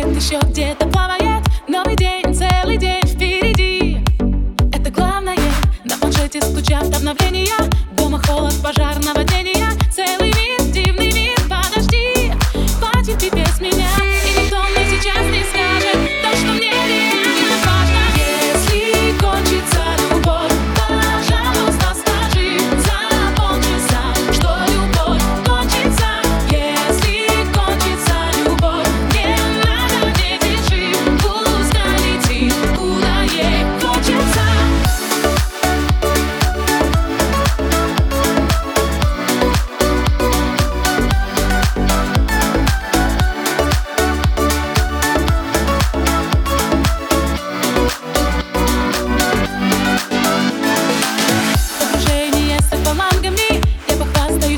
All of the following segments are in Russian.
еще где-то плавает. Новый день, целый день впереди. Это главное. На планшете стучат обновления. Дома холод, пожар, наводнения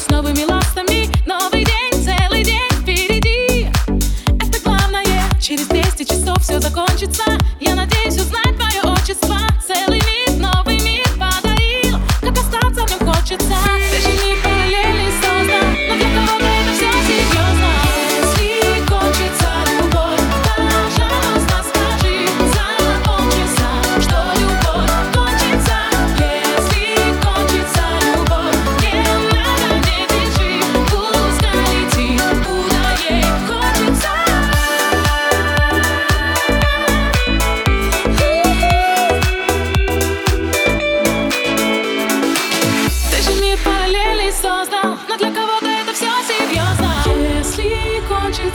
похвастаюсь новыми ластами. Новый день, целый день впереди. Это главное. Через 200 часов все закончится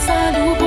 在路